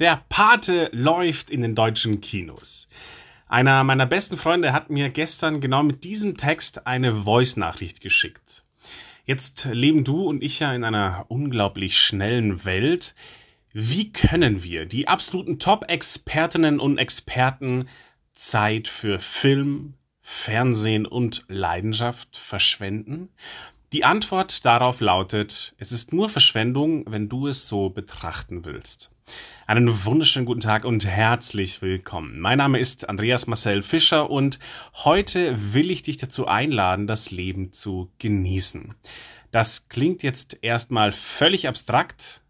Der Pate läuft in den deutschen Kinos. Einer meiner besten Freunde hat mir gestern genau mit diesem Text eine Voice-Nachricht geschickt. Jetzt leben du und ich ja in einer unglaublich schnellen Welt. Wie können wir, die absoluten Top-Expertinnen und Experten, Zeit für Film, Fernsehen und Leidenschaft verschwenden? Die Antwort darauf lautet, es ist nur Verschwendung, wenn du es so betrachten willst. Einen wunderschönen guten Tag und herzlich willkommen. Mein Name ist Andreas Marcel Fischer und heute will ich dich dazu einladen, das Leben zu genießen. Das klingt jetzt erstmal völlig abstrakt,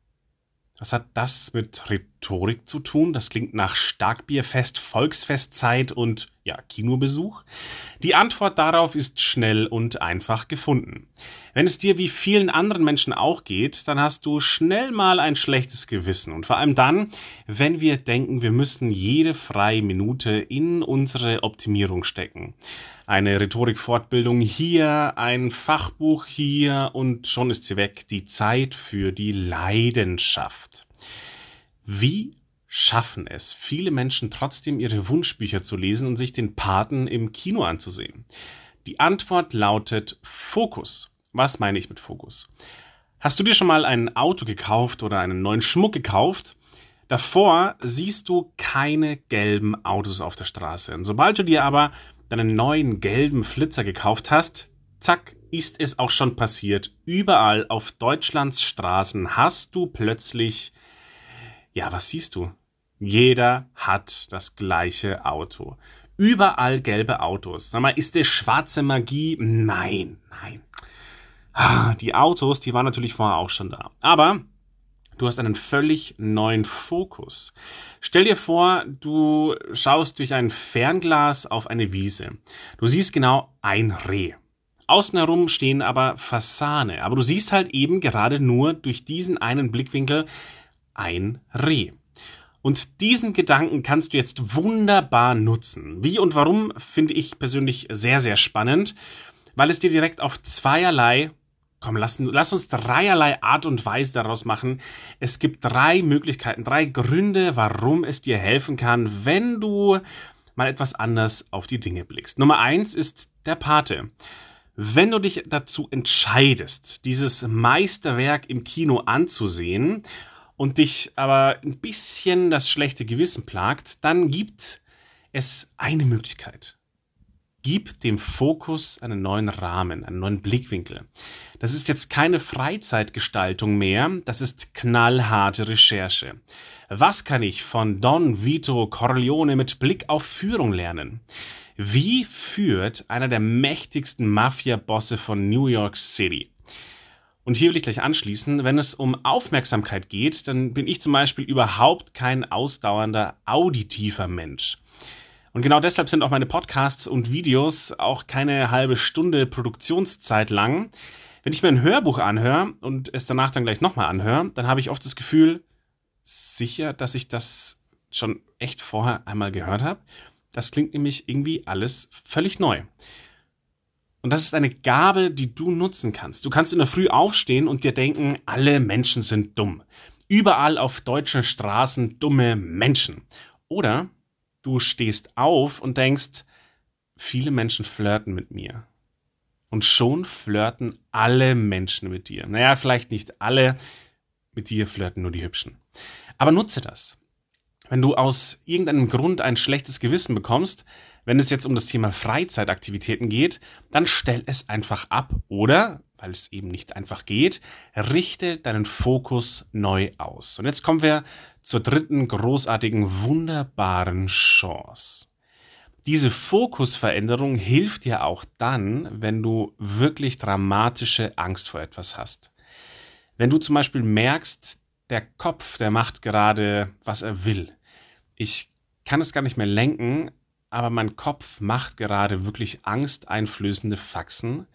was hat das mit Rhetorik zu tun? Das klingt nach Starkbierfest, Volksfestzeit und ja, Kinobesuch. Die Antwort darauf ist schnell und einfach gefunden. Wenn es dir wie vielen anderen Menschen auch geht, dann hast du schnell mal ein schlechtes Gewissen. Und vor allem dann, wenn wir denken, wir müssen jede freie Minute in unsere Optimierung stecken. Eine Rhetorikfortbildung hier, ein Fachbuch hier und schon ist sie weg. Die Zeit für die Leidenschaft. Wie schaffen es viele Menschen trotzdem ihre Wunschbücher zu lesen und sich den Paten im Kino anzusehen? Die Antwort lautet Fokus. Was meine ich mit Fokus? Hast du dir schon mal ein Auto gekauft oder einen neuen Schmuck gekauft? Davor siehst du keine gelben Autos auf der Straße. Und sobald du dir aber deinen neuen gelben Flitzer gekauft hast, zack, ist es auch schon passiert. Überall auf Deutschlands Straßen hast du plötzlich, ja, was siehst du? Jeder hat das gleiche Auto. Überall gelbe Autos. Sag mal, ist das schwarze Magie? Nein, nein. Ah, die Autos, die waren natürlich vorher auch schon da. Aber Du hast einen völlig neuen Fokus. Stell dir vor, du schaust durch ein Fernglas auf eine Wiese. Du siehst genau ein Reh. Außen herum stehen aber Fasane. Aber du siehst halt eben gerade nur durch diesen einen Blickwinkel ein Reh. Und diesen Gedanken kannst du jetzt wunderbar nutzen. Wie und warum finde ich persönlich sehr, sehr spannend, weil es dir direkt auf zweierlei Komm, lass, lass uns dreierlei Art und Weise daraus machen. Es gibt drei Möglichkeiten, drei Gründe, warum es dir helfen kann, wenn du mal etwas anders auf die Dinge blickst. Nummer eins ist der Pate. Wenn du dich dazu entscheidest, dieses Meisterwerk im Kino anzusehen und dich aber ein bisschen das schlechte Gewissen plagt, dann gibt es eine Möglichkeit. Gib dem Fokus einen neuen Rahmen, einen neuen Blickwinkel. Das ist jetzt keine Freizeitgestaltung mehr, das ist knallharte Recherche. Was kann ich von Don Vito Corleone mit Blick auf Führung lernen? Wie führt einer der mächtigsten Mafia-Bosse von New York City? Und hier will ich gleich anschließen, wenn es um Aufmerksamkeit geht, dann bin ich zum Beispiel überhaupt kein ausdauernder auditiver Mensch. Und genau deshalb sind auch meine Podcasts und Videos auch keine halbe Stunde Produktionszeit lang. Wenn ich mir ein Hörbuch anhöre und es danach dann gleich nochmal anhöre, dann habe ich oft das Gefühl, sicher, dass ich das schon echt vorher einmal gehört habe. Das klingt nämlich irgendwie alles völlig neu. Und das ist eine Gabe, die du nutzen kannst. Du kannst in der Früh aufstehen und dir denken, alle Menschen sind dumm. Überall auf deutschen Straßen dumme Menschen. Oder du stehst auf und denkst, viele Menschen flirten mit mir. Und schon flirten alle Menschen mit dir. Naja, vielleicht nicht alle, mit dir flirten nur die Hübschen. Aber nutze das. Wenn du aus irgendeinem Grund ein schlechtes Gewissen bekommst, wenn es jetzt um das Thema Freizeitaktivitäten geht, dann stell es einfach ab oder, weil es eben nicht einfach geht, richte deinen Fokus neu aus. Und jetzt kommen wir zur dritten großartigen, wunderbaren Chance. Diese Fokusveränderung hilft dir auch dann, wenn du wirklich dramatische Angst vor etwas hast. Wenn du zum Beispiel merkst, der Kopf, der macht gerade, was er will. Ich kann es gar nicht mehr lenken, aber mein Kopf macht gerade wirklich angsteinflößende Faxen,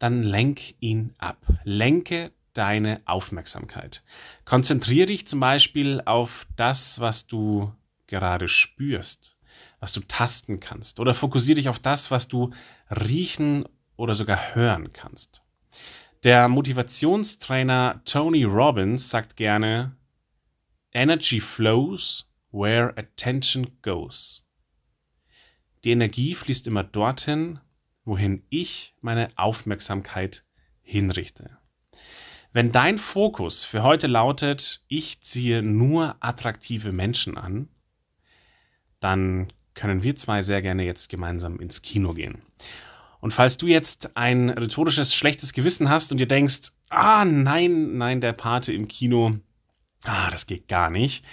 dann lenk ihn ab. Lenke deine Aufmerksamkeit. Konzentriere dich zum Beispiel auf das, was du gerade spürst, was du tasten kannst. Oder fokussiere dich auf das, was du riechen oder sogar hören kannst. Der Motivationstrainer Tony Robbins sagt gerne, Energy flows where attention goes. Die Energie fließt immer dorthin, wohin ich meine Aufmerksamkeit hinrichte. Wenn dein Fokus für heute lautet, ich ziehe nur attraktive Menschen an, dann können wir zwei sehr gerne jetzt gemeinsam ins Kino gehen. Und falls du jetzt ein rhetorisches schlechtes Gewissen hast und dir denkst, ah nein, nein, der Pate im Kino, ah, das geht gar nicht,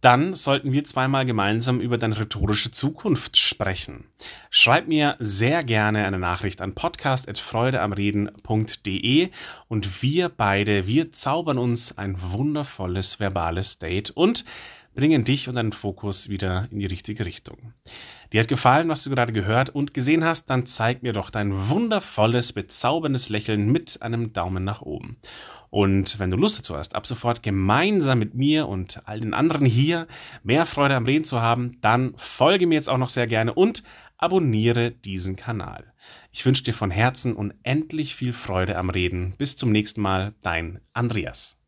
dann sollten wir zweimal gemeinsam über deine rhetorische Zukunft sprechen. Schreib mir sehr gerne eine Nachricht an podcast.freudeamreden.de und wir beide, wir zaubern uns ein wundervolles verbales Date und bringen dich und deinen Fokus wieder in die richtige Richtung. Dir hat gefallen, was du gerade gehört und gesehen hast, dann zeig mir doch dein wundervolles, bezauberndes Lächeln mit einem Daumen nach oben. Und wenn du Lust dazu hast, ab sofort gemeinsam mit mir und all den anderen hier mehr Freude am Reden zu haben, dann folge mir jetzt auch noch sehr gerne und abonniere diesen Kanal. Ich wünsche dir von Herzen unendlich viel Freude am Reden. Bis zum nächsten Mal, dein Andreas.